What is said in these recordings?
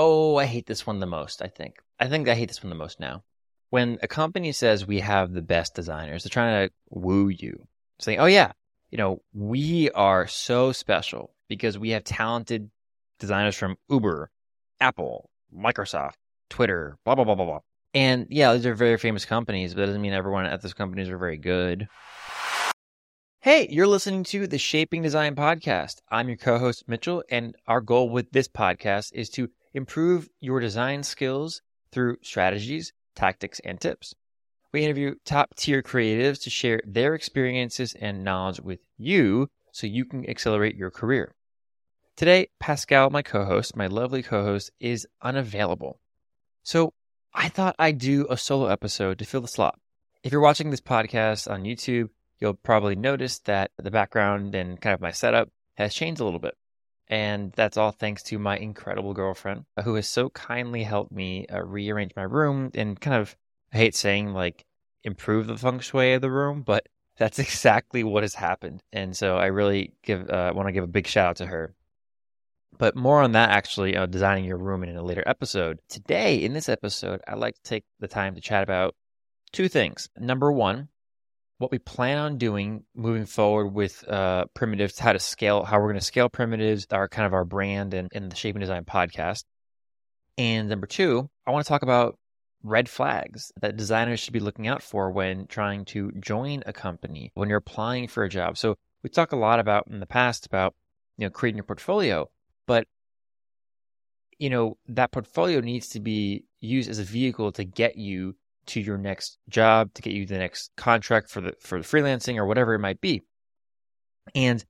Oh, I hate this one the most, I think. I think I hate this one the most now. When a company says we have the best designers, they're trying to woo you, saying, oh, yeah, you know, we are so special because we have talented designers from Uber, Apple, Microsoft, Twitter, blah, blah, blah, blah, blah. And yeah, these are very famous companies, but that doesn't mean everyone at those companies are very good. Hey, you're listening to the Shaping Design Podcast. I'm your co host, Mitchell, and our goal with this podcast is to improve your design skills through strategies, tactics, and tips. We interview top tier creatives to share their experiences and knowledge with you so you can accelerate your career. Today, Pascal, my co host, my lovely co host, is unavailable. So I thought I'd do a solo episode to fill the slot. If you're watching this podcast on YouTube, you'll probably notice that the background and kind of my setup has changed a little bit. And that's all thanks to my incredible girlfriend who has so kindly helped me uh, rearrange my room and kind of, I hate saying like improve the feng shui of the room, but that's exactly what has happened. And so I really give, uh, want to give a big shout out to her. But more on that actually, uh, designing your room in a later episode. Today, in this episode, I'd like to take the time to chat about two things. Number one, what we plan on doing moving forward with uh, primitives, how to scale, how we're going to scale primitives, our kind of our brand and, and the Shaping Design podcast. And number two, I want to talk about red flags that designers should be looking out for when trying to join a company, when you're applying for a job. So we talk a lot about in the past about you know creating your portfolio, but you know that portfolio needs to be used as a vehicle to get you to your next job, to get you the next contract for the for the freelancing or whatever it might be. And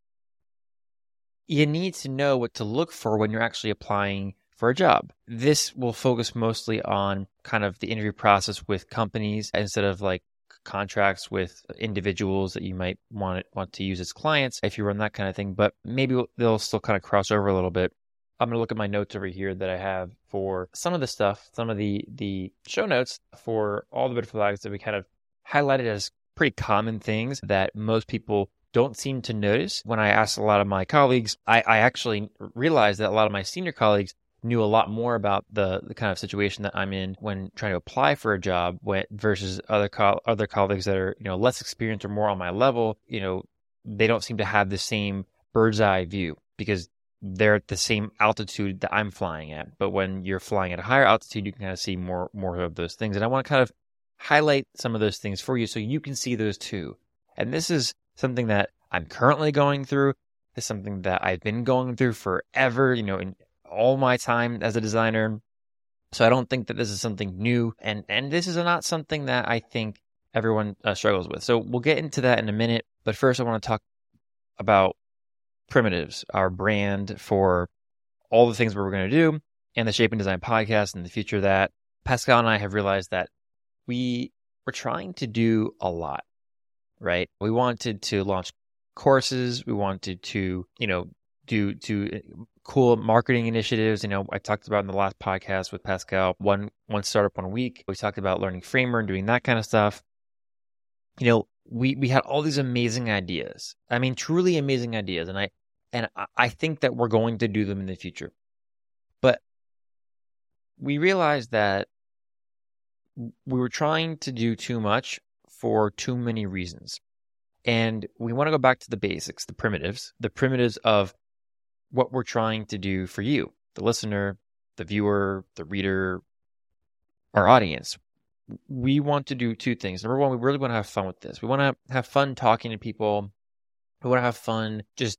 you need to know what to look for when you're actually applying for a job. This will focus mostly on kind of the interview process with companies instead of like contracts with individuals that you might want want to use as clients if you run that kind of thing. But maybe they'll still kind of cross over a little bit. I'm going to look at my notes over here that I have for some of the stuff, some of the the show notes for all the red flags that we kind of highlighted as pretty common things that most people don't seem to notice. When I asked a lot of my colleagues, I, I actually realized that a lot of my senior colleagues knew a lot more about the, the kind of situation that I'm in when trying to apply for a job when, versus other co- other colleagues that are you know less experienced or more on my level. You know, they don't seem to have the same bird's eye view because they're at the same altitude that I'm flying at. But when you're flying at a higher altitude, you can kind of see more more of those things. And I want to kind of highlight some of those things for you so you can see those too. And this is something that I'm currently going through. It's something that I've been going through forever, you know, in all my time as a designer. So I don't think that this is something new and and this is not something that I think everyone uh, struggles with. So we'll get into that in a minute, but first I want to talk about primitives, our brand for all the things we're going to do, and the Shaping Design podcast and the future of that. Pascal and I have realized that we were trying to do a lot, right? We wanted to launch courses. We wanted to, you know, do do uh, cool marketing initiatives. You know, I talked about in the last podcast with Pascal, one one startup one week. We talked about learning Framer and doing that kind of stuff. You know, we we had all these amazing ideas. I mean, truly amazing ideas, and I and I think that we're going to do them in the future. But we realized that we were trying to do too much for too many reasons. And we want to go back to the basics, the primitives, the primitives of what we're trying to do for you, the listener, the viewer, the reader, our audience we want to do two things. Number one, we really want to have fun with this. We want to have fun talking to people. We want to have fun just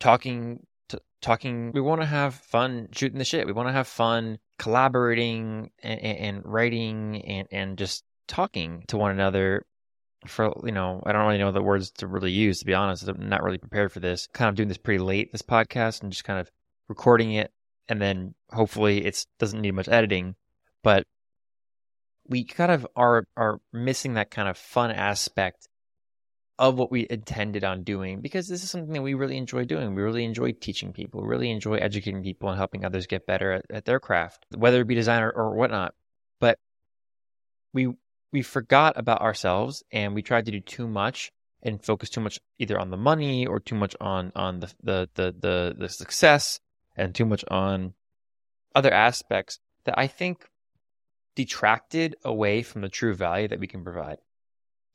talking to, talking. We want to have fun shooting the shit. We want to have fun collaborating and, and writing and, and just talking to one another for you know i don't really know the words to really use to be honest i'm not really prepared for this kind of doing this pretty late this podcast and just kind of recording it and then hopefully it doesn't need much editing but we kind of are are missing that kind of fun aspect of what we intended on doing because this is something that we really enjoy doing. We really enjoy teaching people, really enjoy educating people and helping others get better at, at their craft, whether it be designer or whatnot. But we we forgot about ourselves and we tried to do too much and focus too much either on the money or too much on on the the the the, the success and too much on other aspects that I think detracted away from the true value that we can provide.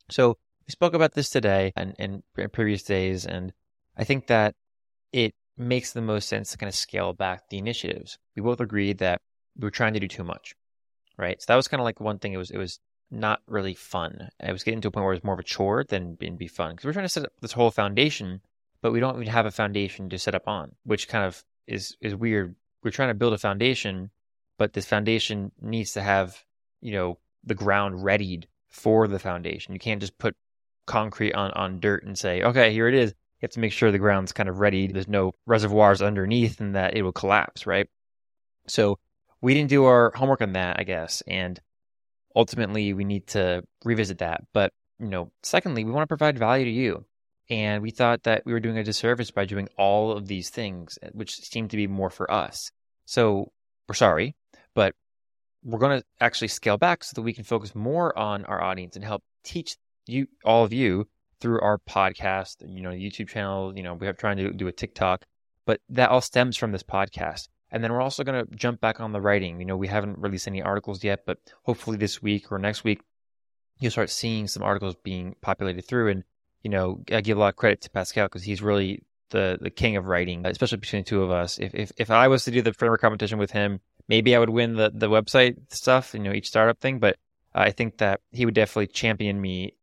So we spoke about this today and in previous days, and I think that it makes the most sense to kind of scale back the initiatives. We both agreed that we were trying to do too much, right? So that was kind of like one thing. It was it was not really fun. It was getting to a point where it was more of a chore than be fun because we're trying to set up this whole foundation, but we don't even have a foundation to set up on, which kind of is is weird. We're trying to build a foundation, but this foundation needs to have you know the ground readied for the foundation. You can't just put concrete on on dirt and say, okay, here it is. You have to make sure the ground's kind of ready. There's no reservoirs underneath and that it will collapse, right? So we didn't do our homework on that, I guess. And ultimately we need to revisit that. But, you know, secondly, we want to provide value to you. And we thought that we were doing a disservice by doing all of these things, eh, which seemed to be more for us. So we're sorry, but we're going to actually scale back so that we can focus more on our audience and help teach you, all of you, through our podcast, you know, YouTube channel. You know, we are trying to do a TikTok, but that all stems from this podcast. And then we're also going to jump back on the writing. You know, we haven't released any articles yet, but hopefully this week or next week, you'll start seeing some articles being populated through. And, you know, I give a lot of credit to Pascal because he's really the, the king of writing, especially between the two of us. If, if, if I was to do the framework competition with him, maybe I would win the, the website stuff, you know, each startup thing. But I think that he would definitely champion me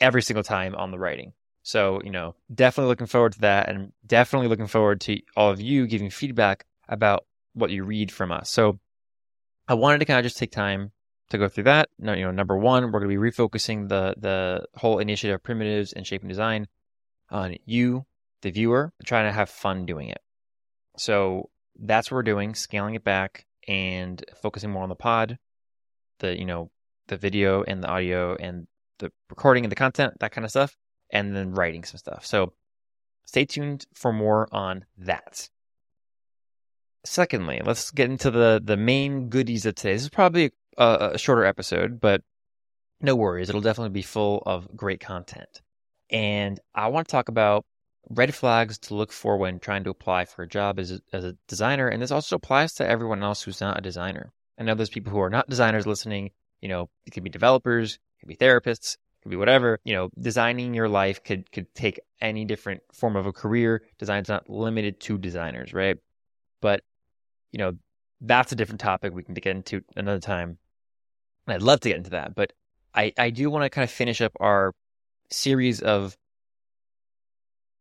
every single time on the writing. So, you know, definitely looking forward to that and definitely looking forward to all of you giving feedback about what you read from us. So I wanted to kind of just take time to go through that. No, you know, number one, we're going to be refocusing the the whole initiative of primitives and shaping design on you, the viewer, trying to have fun doing it. So that's what we're doing, scaling it back and focusing more on the pod, the you know, the video and the audio and the recording and the content, that kind of stuff, and then writing some stuff. So stay tuned for more on that. Secondly, let's get into the the main goodies of today. This is probably a, a shorter episode, but no worries, it'll definitely be full of great content. And I want to talk about red flags to look for when trying to apply for a job as a, as a designer. And this also applies to everyone else who's not a designer. I know there's people who are not designers listening. You know, it could be developers, could be therapists, could be whatever. You know, designing your life could could take any different form of a career. Design's not limited to designers, right? But you know, that's a different topic we can get into another time. And I'd love to get into that, but I, I do want to kind of finish up our series of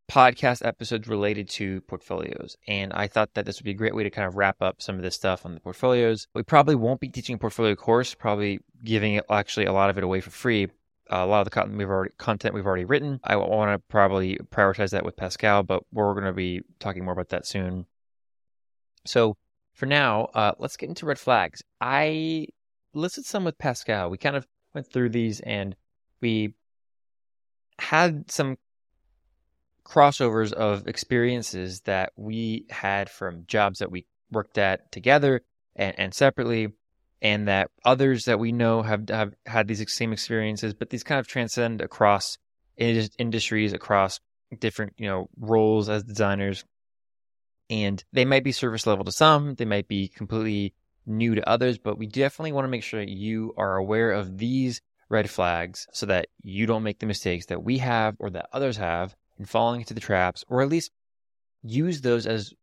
podcast episodes related to portfolios. And I thought that this would be a great way to kind of wrap up some of this stuff on the portfolios. We probably won't be teaching a portfolio course, probably giving it actually a lot of it away for free. Uh, a lot of the content we've already content we've already written. I want to probably prioritize that with Pascal, but we're going to be talking more about that soon. So for now, uh, let's get into red flags. I listed some with Pascal. We kind of went through these and we had some crossovers of experiences that we had from jobs that we worked at together and, and separately, and that others that we know have, have had these same experiences, but these kind of transcend across industries, across different you know roles as designers. And they might be service level to some, they might be completely new to others, but we definitely want to make sure that you are aware of these red flags so that you don't make the mistakes that we have or that others have in falling into the traps, or at least use those as,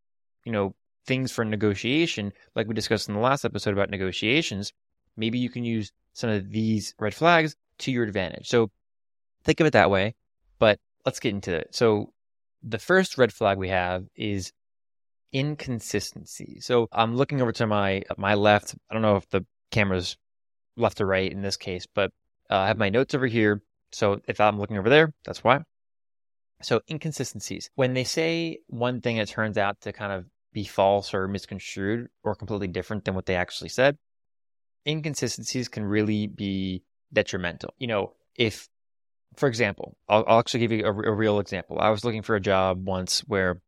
you know, things for negotiation, like we discussed in the last episode about negotiations. Maybe you can use some of these red flags to your advantage. So think of it that way, but let's get into it. So the first red flag we have is inconsistency. So I'm looking over to my my left. I don't know if the camera's left or right in this case, but uh, I have my notes over here. So if I'm looking over there, that's why. So inconsistencies. When they say one thing, it turns out to kind of be false or misconstrued or completely different than what they actually said. Inconsistencies can really be detrimental. You know, if, for example, I'll, I'll actually give you a, a real example. I was looking for a job once where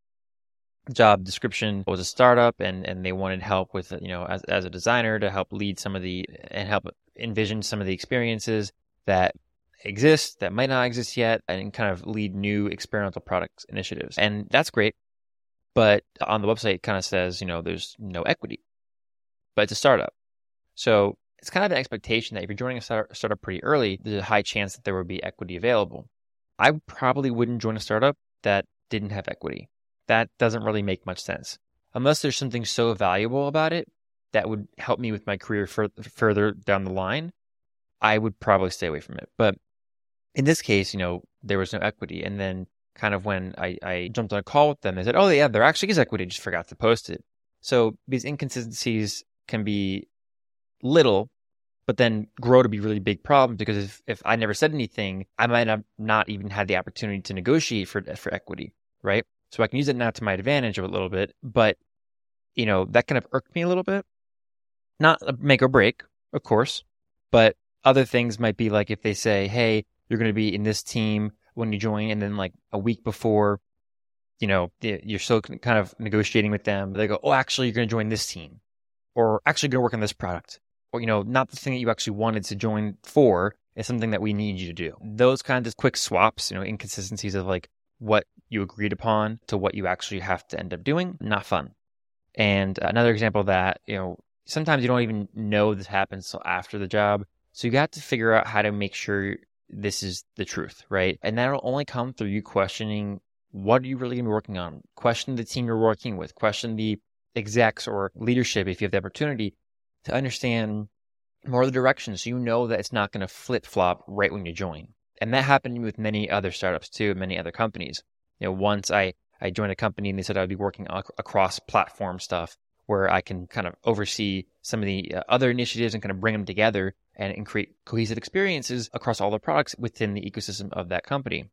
job description was a startup and, and they wanted help with, you know, as, as a designer to help lead some of the and help envision some of the experiences that exist that might not exist yet and kind of lead new experimental products initiatives. And that's great. But on the website, it kind of says, you know, there's no equity. but it's a startup. So it's kind of an expectation that if you're joining a startup pretty early, there's a high chance that there would be equity available. I probably wouldn't join a startup that didn't have equity. That doesn't really make much sense. Unless there's something so valuable about it that would help me with my career further down the line, I would probably stay away from it. But in this case, you know, there was no equity. And then kind of when I, I jumped on a call with them, they said, oh, yeah, there actually is equity. I just forgot to post it. So these inconsistencies can be little, but then grow to be really big problems because if, if I never said anything, I might have not even had the opportunity to negotiate for, for equity, right? So I can use it now to my advantage a little bit, but you know, that kind of irked me a little bit. Not make or break, of course, but other things might be like if they say, Hey, you're going to be in this team when you join. And then like a week before, you know, you're still kind of negotiating with them. They go, Oh, actually, you're going to join this team or actually going to work on this product or, you know, not the thing that you actually wanted to join for is something that we need you to do. Those kinds of quick swaps, you know, inconsistencies of like what you agreed upon to what you actually have to end up doing, not fun. And another example of that, you know, sometimes you don't even know this happens until after the job. So you got to figure out how to make sure this is the truth, right? And that'll only come through you questioning what are you really working on? Question the team you're working with, question the execs or leadership if you have the opportunity to understand more of the direction so you know that it's not going to flip flop right when you join. And that happened with many other startups too, many other companies. You know, once I, I joined a company and they said I'd be working across platform stuff where I can kind of oversee some of the uh, other initiatives and kind of bring them together and, and create cohesive experiences across all the products within the ecosystem of that company.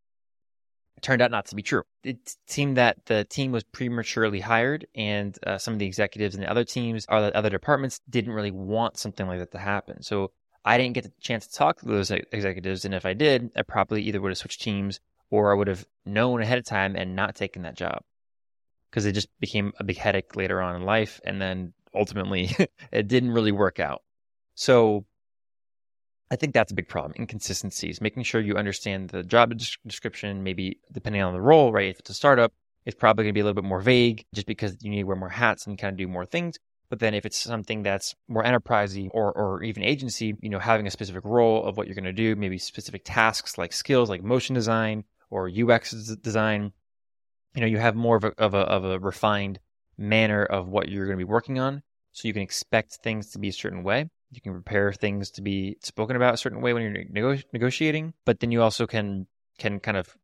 It turned out not to be true. It seemed that the team was prematurely hired, and uh, some of the executives in the other teams or the other departments didn't really want something like that to happen. So I didn't get the chance to talk to those executives, and if I did, I probably either would have switched teams or I would have known ahead of time and not taken that job because it just became a big headache later on in life, and then ultimately it didn't really work out. So I think that's a big problem. Inconsistencies, making sure you understand the job description, maybe depending on the role, right? If it's a startup, it's probably going to be a little bit more vague just because you need to wear more hats and kind of do more things. But then if it's something that's more enterprisey or, or even agency, you know, having a specific role of what you're going to do, maybe specific tasks like skills like motion design or UX design, you know, you have more of a, of a, of a refined manner of what you're going to be working on. So you can expect things to be a certain way. You can prepare things to be spoken about a certain way when you're nego- negotiating, but then you also can can kind of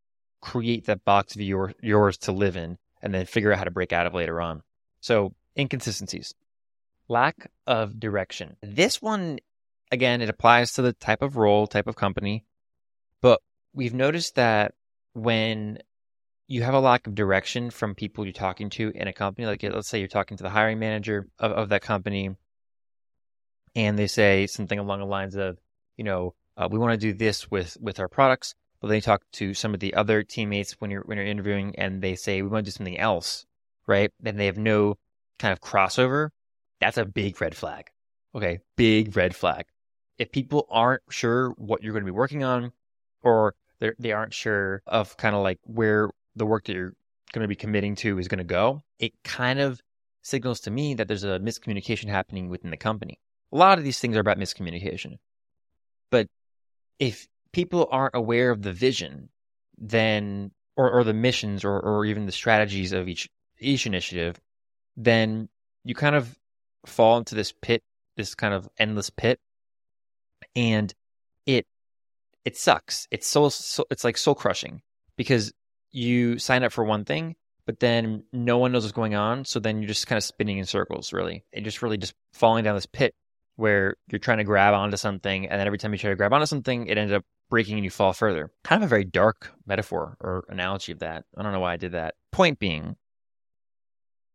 create that box of your, yours to live in and then figure out how to break out of later on. So inconsistencies, lack of direction. This one, again, it applies to the type of role, type of company, but we've noticed that when you have a lack of direction from people you're talking to in a company, like let's say you're talking to the hiring manager of, of that company and they say something along the lines of, you know, uh, we want to do this with with our products, but then you talk to some of the other teammates when you're when you're interviewing, and they say we want to do something else, right? And they have no kind of crossover. That's a big red flag. Okay, big red flag. If people aren't sure what you're going to be working on, or they aren't sure of kind of like where the work that you're going to be committing to is going to go, it kind of signals to me that there's a miscommunication happening within the company. A lot of these things are about miscommunication. But if people aren't aware of the vision, then or, or the missions or, or even the strategies of each each initiative, then you kind of fall into this pit, this kind of endless pit, and it it sucks. It's so, so it's like soul crushing because you sign up for one thing, but then no one knows what's going on. So then you're just kind of spinning in circles, really, and just really just falling down this pit where you're trying to grab onto something, and then every time you try to grab onto something, it ends up breaking and you fall further. Kind of a very dark metaphor or analogy of that. I don't know why I did that. Point being,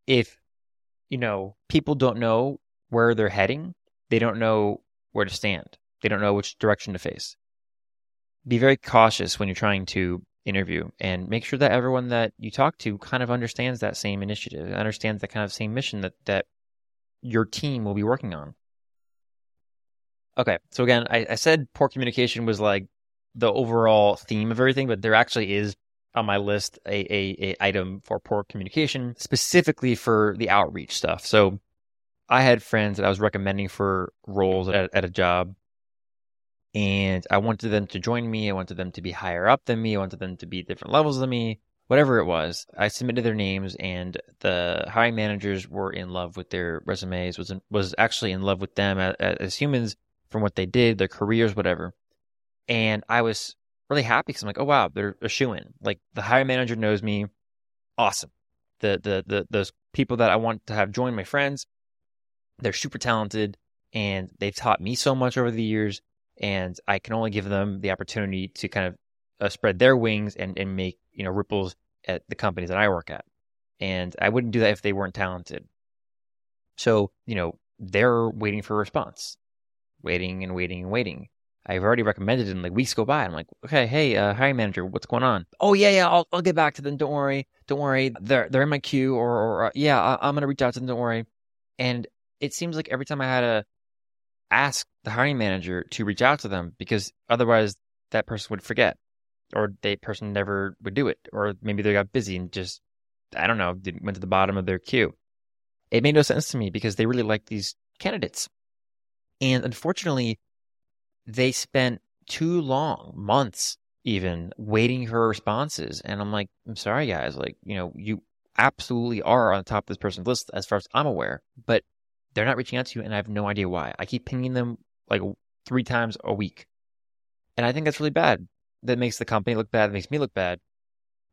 if you know people don't know where they're heading, they don't know where to stand. They don't know which direction to face. Be very cautious when you're trying to interview and make sure that everyone that you talk to kind of understands that same initiative, understands that kind of same mission that that your team will be working on. Okay, so again, I, I said poor communication was like the overall theme of everything, but there actually is on my list a, a, a item for poor communication specifically for the outreach stuff. So I had friends that I was recommending for roles at, at a job, and I wanted them to join me. I wanted them to be higher up than me. I wanted them to be different levels than me, whatever it was. I submitted their names, and the hiring managers were in love with their resumes. was was actually in love with them as, as humans from what they did, their careers, whatever. And I was really happy because I'm like, oh wow, they're a shoe in. Like the hiring manager knows me. Awesome. The the the those people that I want to have join my friends they're super talented and they've taught me so much over the years. And I can only give them the opportunity to kind of uh, spread their wings and, and make, you know, ripples at the companies that I work at. And I wouldn't do that if they weren't talented. So, you know, they're waiting for a response, waiting and waiting and waiting. I've already recommended it and like weeks go by. I'm like, okay, hey, uh, hiring manager, what's going on? Oh yeah, yeah, I'll, I'll get back to them. Don't worry, don't worry. They're they're in my queue, or, or uh, yeah, I, am gonna reach out to them. Don't worry. And it seems like every time I had to ask the hiring manager to reach out to them because otherwise that person would forget or that person never would do it or maybe they got busy and just I don't know went to the bottom of their queue. It made no sense to me because they really liked these candidates, and unfortunately, they spent too long, months even, waiting for responses. And I'm like, I'm sorry, guys. Like, you know, you absolutely are on top of this person's list as far as I'm aware, but they're not reaching out to you, and I have no idea why. I keep pinging them like three times a week. And I think that's really bad. That makes the company look bad, that makes me look bad.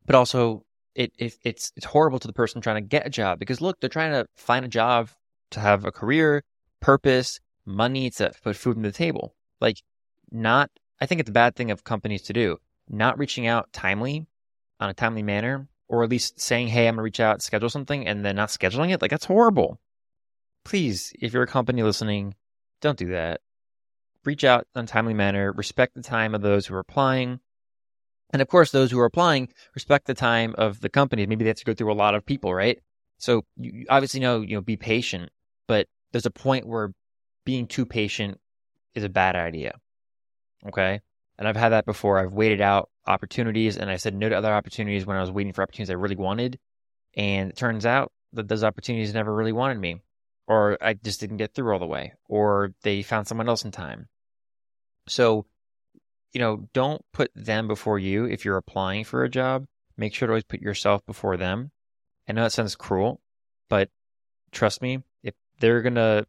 But also it, it it's it's horrible to the person trying to get a job because look, they're trying to find a job to have a career, purpose, money to put food on the table. Like not I think it's a bad thing of companies to do. Not reaching out timely on a timely manner, or at least saying, Hey, I'm gonna reach out, schedule something, and then not scheduling it, like that's horrible please, if you're a company listening, don't do that. Reach out in a timely manner, respect the time of those who are applying. And of course, those who are applying respect the time of the company. Maybe they have to go through a lot of people, right? So you obviously know, you know, be patient, but there's a point where being too patient is a bad idea. Okay. And I've had that before. I've waited out opportunities and I said no to other opportunities when I was waiting for opportunities I really wanted. And it turns out that those opportunities never really wanted me or I just didn't get through all the way, or they found someone else in time. So, you know, don't put them before you if you're applying for a job. Make sure to always put yourself before them. I know that sounds cruel, but trust me, if they're going to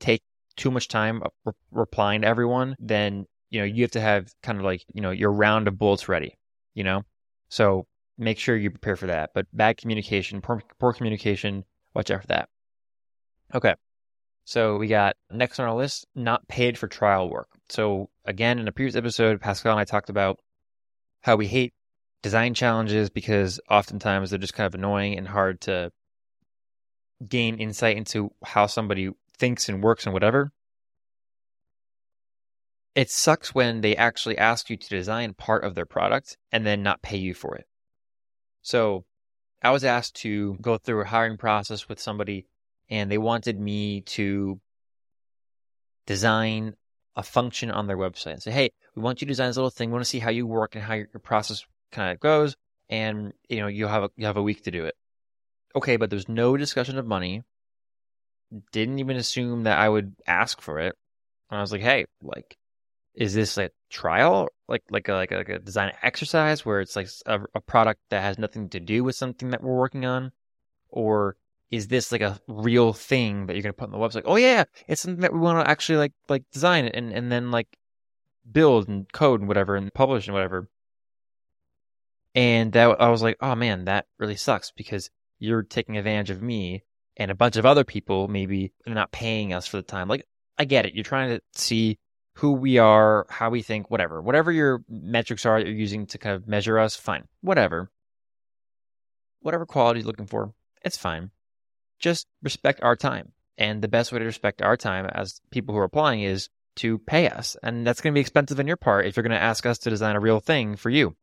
take too much time re- replying to everyone, then, you know, you have to have kind of like, you know, your round of bullets ready, you know? So make sure you prepare for that. But bad communication, poor, poor communication, watch out for that. Okay. So we got next on our list, not paid for trial work. So again, in a previous episode, Pascal and I talked about how we hate design challenges because oftentimes they're just kind of annoying and hard to gain insight into how somebody thinks and works and whatever. It sucks when they actually ask you to design part of their product and then not pay you for it. So I was asked to go through a hiring process with somebody and they wanted me to design a function on their website and say, hey, we want you to design this little thing. We want to see how you work and how your, your process kind of goes. And, you know, you have a, you have a week to do it. Okay. But there's no discussion of money. Didn't even assume that I would ask for it. And I was like, hey, like, is this a trial? Like, like a, like a, like a design exercise where it's like a, a product that has nothing to do with something that we're working on? Or is this like a real thing that you're going to put on the website? Oh yeah, it's something that we want to actually like like design and and then like build and code and whatever and publish and whatever. And that I was like, oh man, that really sucks because you're taking advantage of me and a bunch of other people maybe not paying us for the time. Like I get it, you're trying to see who we are, how we think, whatever. Whatever your metrics are that you're using to kind of measure us, fine. Whatever. Whatever quality you're looking for, it's fine just respect our time. And the best way to respect our time as people who are applying is to pay us. And that's going to be expensive on your part if you're going to ask us to design a real thing for you.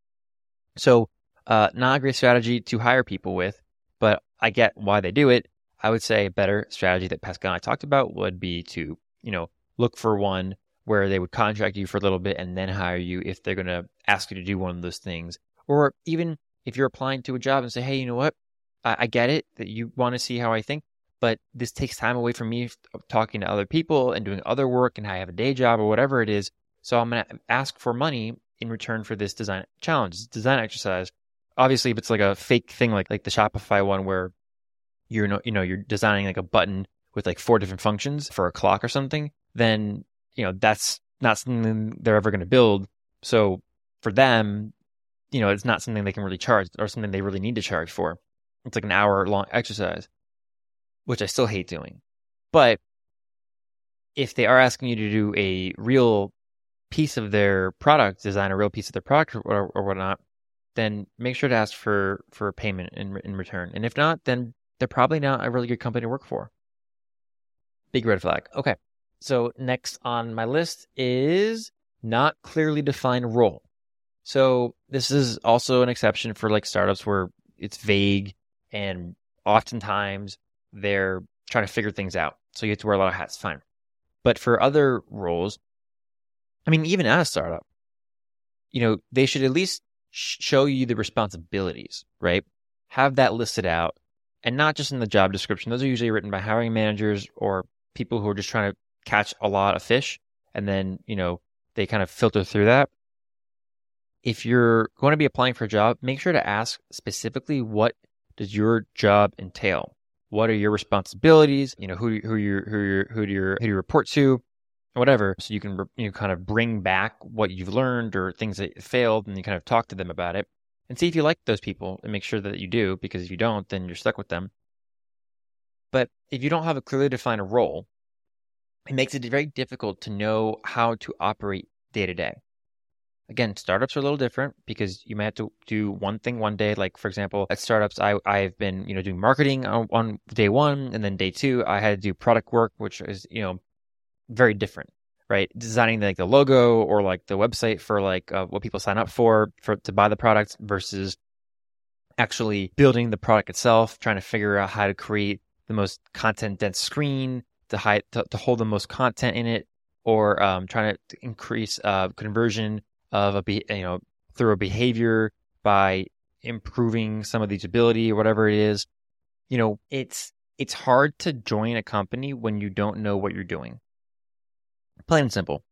So, uh, not a great strategy to hire people with, but I get why they do it. I would say a better strategy that Pascal and I talked about would be to, you know, look for one where they would contract you for a little bit and then hire you if they're going to ask you to do one of those things. Or even if you're applying to a job and say, hey, you know what? I, I get it that you want to see how I think, but this takes time away from me talking to other people and doing other work and I have a day job or whatever it is. So I'm going to ask for money in return for this design challenge, design exercise. Obviously, if it's like a fake thing like like the Shopify one where you're you know you're designing like a button with like four different functions for a clock or something, then you know that's not something they're ever going to build. So for them, you know, it's not something they can really charge or something they really need to charge for. It's like an hour long exercise, which I still hate doing. But if they are asking you to do a real piece of their product, design a real piece of their product or, or whatnot, then make sure to ask for for payment in in return. And if not, then they're probably not a really good company to work for. Big red flag. Okay. So next on my list is not clearly defined role. So this is also an exception for like startups where it's vague and oftentimes they're trying to figure things out. So you have to wear a lot of hats, fine. But for other roles, I mean, even at a startup, you know, they should at least show you the responsibilities, right? Have that listed out and not just in the job description. Those are usually written by hiring managers or people who are just trying to catch a lot of fish and then, you know, they kind of filter through that. If you're going to be applying for a job, make sure to ask specifically what does your job entail? What are your responsibilities? You know, who who you who you who do you who do you report to? Whatever, so you can you know, kind of bring back what you've learned or things that failed, and you kind of talk to them about it and see if you like those people and make sure that you do. Because if you don't, then you're stuck with them. But if you don't have a clearly defined role, it makes it very difficult to know how to operate day to day. Again, startups are a little different because you might have to do one thing one day. Like for example, at startups, I I've been you know doing marketing on, on day one, and then day two, I had to do product work, which is you know very different, right? Designing like the logo or like the website for like uh, what people sign up for for to buy the product versus actually building the product itself, trying to figure out how to create the most content dense screen to, hide, to, to hold the most content in it, or um, trying to increase uh, conversion of a be- you know through a behavior by improving some of the ability or whatever it is. You know, it's it's hard to join a company when you don't know what you're doing. Plain and simple.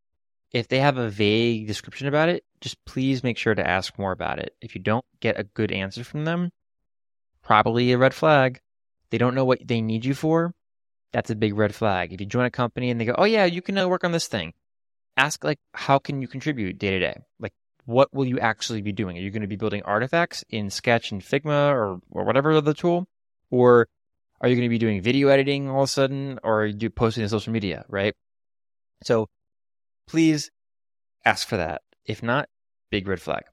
If they have a vague description about it, just please make sure to ask more about it. If you don't get a good answer from them, probably a red flag. They don't know what they need you for that's a big red flag. If you join a company and they go, "Oh yeah, you can uh, work on this thing," ask like, "How can you contribute day to day? Like, what will you actually be doing? Are you going to be building artifacts in Sketch and Figma or or whatever other tool, or are you going to be doing video editing all of a sudden, or are you posting to social media? Right. So, please ask for that. If not, big red flag.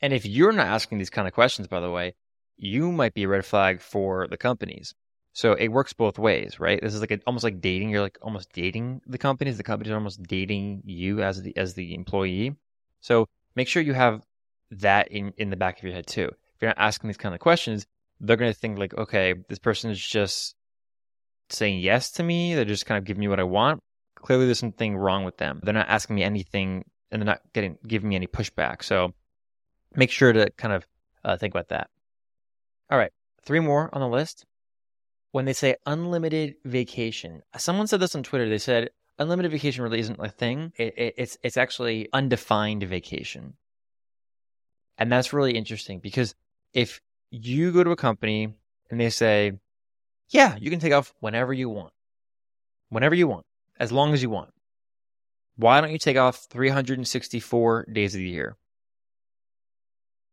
And if you're not asking these kind of questions, by the way, you might be a red flag for the companies so it works both ways, right? This is like a, almost like dating. You're like almost dating the companies. The companies are almost dating you as the as the employee. So make sure you have that in in the back of your head too. If you're not asking these kind of questions, they're going to think like, okay, this person is just saying yes to me. They're just kind of giving me what I want. Clearly, there's something wrong with them. They're not asking me anything, and they're not getting giving me any pushback. So make sure to kind of uh, think about that. All right, three more on the list when they say unlimited vacation. Someone said this on Twitter. They said unlimited vacation really isn't a thing. It, it, it's it's actually undefined vacation, and that's really interesting because if you go to a company and they say, "Yeah, you can take off whenever you want, whenever you want, as long as you want," why don't you take off 364 days of the year?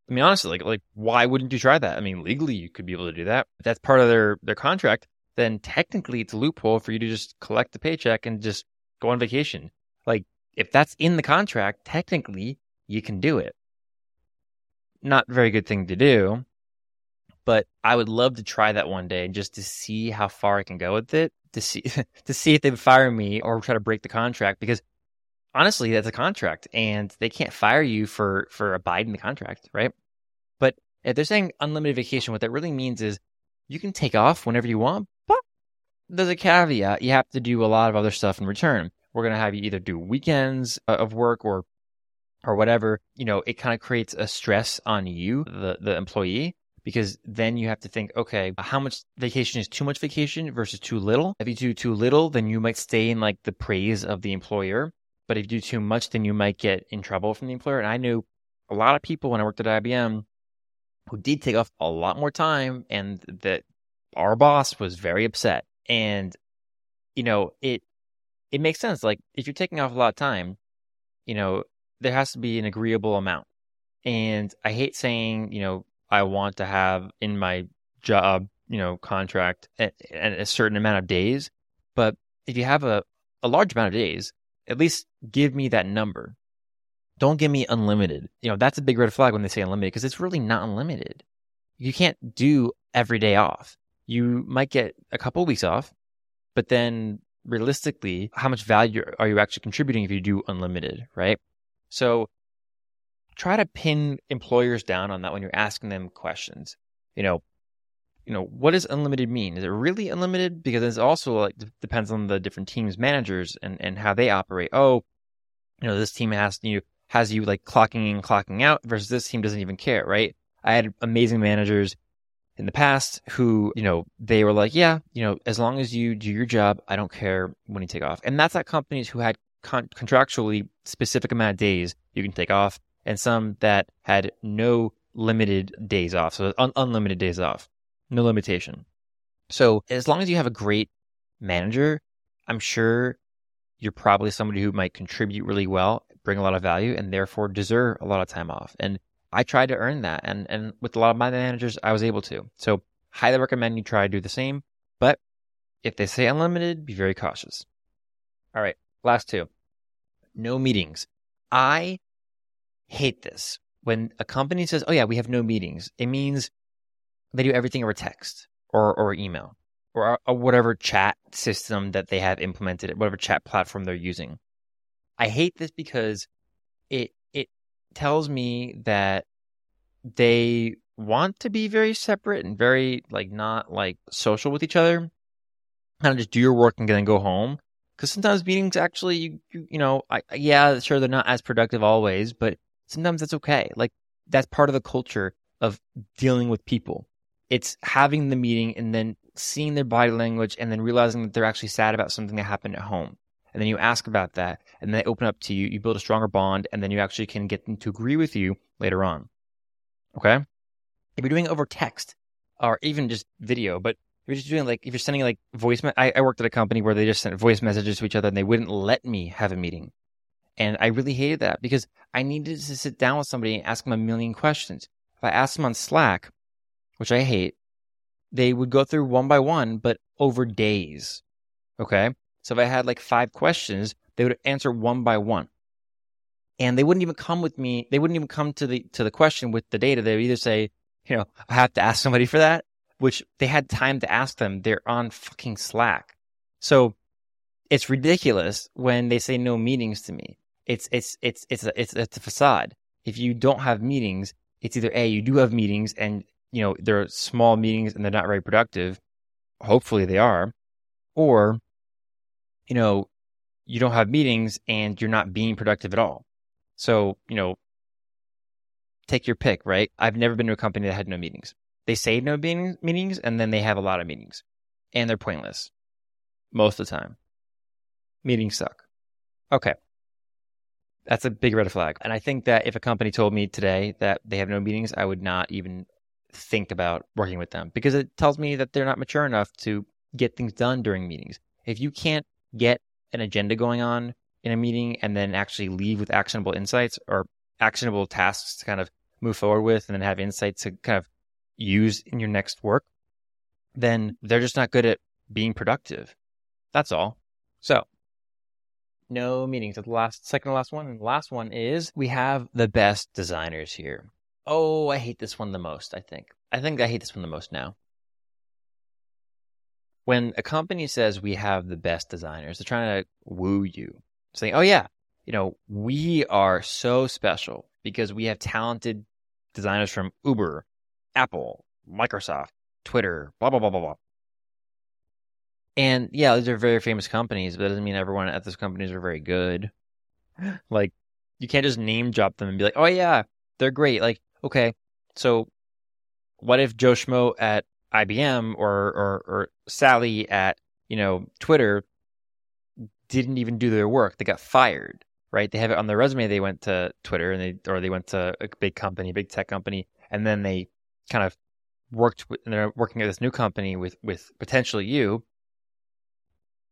I mean, honestly, like, like, why wouldn't you try that? I mean, legally, you could be able to do that. If that's part of their their contract. Then technically, it's a loophole for you to just collect the paycheck and just go on vacation. Like, if that's in the contract, technically, you can do it. Not very good thing to do, but I would love to try that one day just to see how far I can go with it. To see to see if they would fire me or try to break the contract because honestly, that's a contract, and they can't fire you for for abiding the contract, right? But if they're saying unlimited vacation, what that really means is you can take off whenever you want, but there's a caveat: you have to do a lot of other stuff in return. We're gonna have you either do weekends uh, of work or or whatever. You know, it kind of creates a stress on you, the the employee. because then you have to think, okay, how much vacation is too much vacation versus too little? If you do too little, then you might stay in like the praise of the employer. But if you do too much, then you might get in trouble from the employer. And I knew a lot of people when I worked at IBM who did take off a lot more time and that our boss was very upset. And, you know, it, it makes sense. Like if you're taking off a lot of time, you know, there has to be an agreeable amount. And I hate saying, you know, I want to have in my job, you know, contract at a certain amount of days. But if you have a, a large amount of days, at least give me that number. Don't give me unlimited. You know, that's a big red flag when they say unlimited because it's really not unlimited. You can't do every day off. You might get a couple of weeks off, but then realistically, how much value are you actually contributing if you do unlimited, right? So try to pin employers down on that when you're asking them questions. You know, you know, what does unlimited mean? Is it really unlimited? Because it's also like depends on the different teams managers and, and how they operate. Oh, you know, this team has you has you like clocking in, clocking out versus this team doesn't even care, right? I had amazing managers in the past who, you know, they were like, yeah, you know, as long as you do your job, I don't care when you take off. And that's at companies who had con- contractually specific amount of days you can take off and some that had no limited days off. So un- unlimited days off, no limitation. So as long as you have a great manager, I'm sure you're probably somebody who might contribute really well, bring a lot of value, and therefore deserve a lot of time off. And I tried to earn that. And, and with a lot of my managers, I was able to. So highly recommend you try to do the same. But if they say unlimited, be very cautious. All right. Last two. No meetings. I hate this. When a company says, oh, yeah, we have no meetings, it means they do everything over text or, or email or, uh, or whatever chat system that they have implemented, whatever chat platform they're using. I hate this because it it tells me that they want to be very separate and very like not like social with each other. Kind of just do your work and then go home. Because sometimes meetings actually, you, you, you know, I, yeah, sure they're not as productive always, but sometimes that's okay. Like that's part of the culture of dealing with people. It's having the meeting and then seeing their body language and then realizing that they're actually sad about something that happened at home. And then you ask about that and they open up to you. You build a stronger bond and then you actually can get them to agree with you later on. Okay. If you're doing it over text or even just video, but if you're just doing like, if you're sending like voice, me- I, I worked at a company where they just sent voice messages to each other and they wouldn't let me have a meeting. And I really hated that because I needed to sit down with somebody and ask them a million questions. If I asked them on Slack, which I hate, they would go through one by one, but over days. Okay. So if I had like five questions, they would answer one by one. And they wouldn't even come with me. They wouldn't even come to the, to the question with the data. They would either say, you know, I have to ask somebody for that, which they had time to ask them. They're on fucking Slack. So it's ridiculous when they say no meetings to me it's it's it's it's a, it's it's a facade. If you don't have meetings, it's either a you do have meetings and you know they're small meetings and they're not very productive. Hopefully they are, or you know you don't have meetings and you're not being productive at all. So you know take your pick, right? I've never been to a company that had no meetings. They say no meetings and then they have a lot of meetings and they're pointless most of the time. Meetings suck. Okay. That's a big red flag. And I think that if a company told me today that they have no meetings, I would not even think about working with them because it tells me that they're not mature enough to get things done during meetings. If you can't get an agenda going on in a meeting and then actually leave with actionable insights or actionable tasks to kind of move forward with and then have insights to kind of use in your next work, then they're just not good at being productive. That's all. So no meetings the last second to last one. And the last one is we have the best designers here. Oh, I hate this one the most, I think. I think I hate this one the most now. When a company says we have the best designers, they're trying to woo you, saying, oh, yeah, you know, we are so special because we have talented designers from Uber, Apple, Microsoft, Twitter, blah, blah, blah, blah, blah. And yeah, these are very famous companies, but it doesn't mean everyone at those companies are very good. like, you can't just name drop them and be like, oh, yeah, they're great. Like, okay, so what if Joe Schmo at IBM or, or, or Sally at, you know, Twitter didn't even do their work. They got fired, right? They have it on their resume. They went to Twitter and they, or they went to a big company, big tech company, and then they kind of worked with, and they're working at this new company with, with potentially you.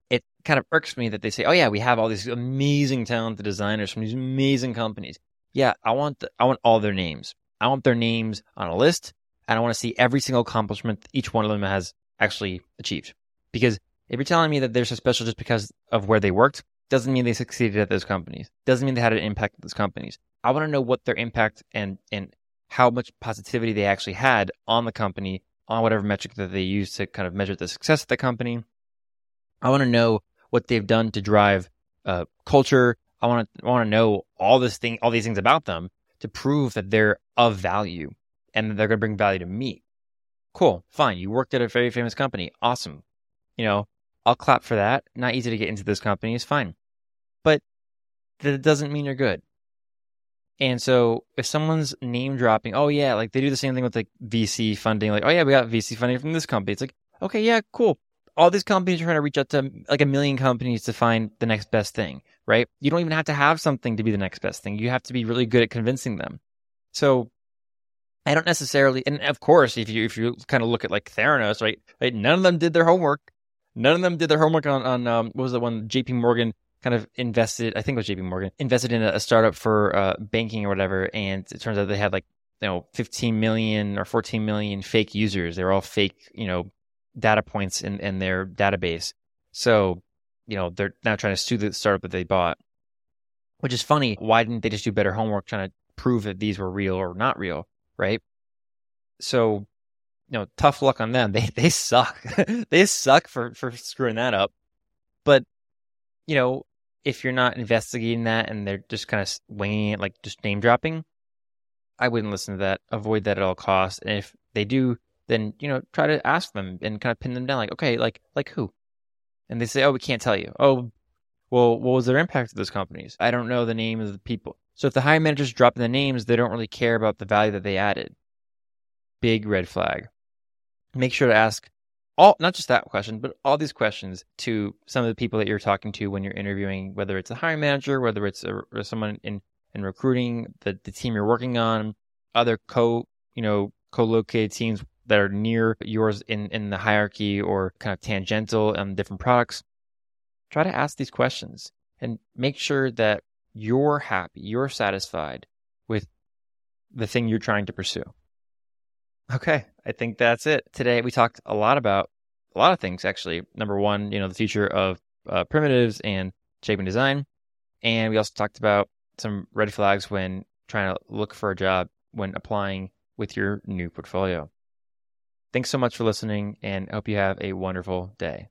It kind of irks me that they say, "Oh yeah, we have all these amazing talented designers from these amazing companies." Yeah, I want the, I want all their names. I want their names on a list, and I want to see every single accomplishment each one of them has actually achieved. Because if you're telling me that they're so special just because of where they worked, doesn't mean they succeeded at those companies. Doesn't mean they had an impact at those companies. I want to know what their impact and and how much positivity they actually had on the company, on whatever metric that they use to kind of measure the success of the company. I want to know what they've done to drive uh, culture. I want to I want to know all this thing, all these things about them to prove that they're of value and that they're going to bring value to me. Cool, fine. You worked at a very famous company. Awesome. You know, I'll clap for that. Not easy to get into this company is fine. But that doesn't mean you're good. And so if someone's name dropping, oh yeah, like they do the same thing with like VC funding, like, oh yeah, we got VC funding from this company. It's like, okay, yeah, cool. All these companies are trying to reach out to like a million companies to find the next best thing, right? You don't even have to have something to be the next best thing. You have to be really good at convincing them. So I don't necessarily, and of course, if you if you kind of look at like Theranos, right, right, none of them did their homework. None of them did their homework on on um, what was the one J.P. Morgan kind of invested. I think it was J.P. Morgan invested in a, a startup for uh, banking or whatever, and it turns out they had like you know 15 million or 14 million fake users. They were all fake, you know, data points in in their database. So you know they're now trying to sue the startup that they bought, which is funny. Why didn't they just do better homework trying to prove that these were real or not real? right? So, you know, tough luck on them. They they suck. they suck for for screwing that up. But you know, if you're not investigating that and they're just kind of winging it, like just name dropping, I wouldn't listen to that. Avoid that at all costs. And if they do, then you know, try to ask them and kind of pin them down. Like, okay, like like who? And they say, oh, we can't tell you. Oh, well, what was their impact of those companies? I don't know the name of the people. So if the hiring managers drop the names, they don't really care about the value that they added. Big red flag. Make sure to ask all, not just that question, but all these questions to some of the people that you're talking to when you're interviewing, whether it's a hiring manager, whether it's a, someone in, in recruiting, the, the team you're working on, other co, you know, co-located teams that are near yours in, in the hierarchy or kind of tangential on different products. Try to ask these questions and make sure that you're happy, you're satisfied with the thing you're trying to pursue. Okay, I think that's it. Today we talked a lot about a lot of things actually. Number one, you know, the future of uh, primitives and shaping design, and we also talked about some red flags when trying to look for a job when applying with your new portfolio. Thanks so much for listening, and hope you have a wonderful day.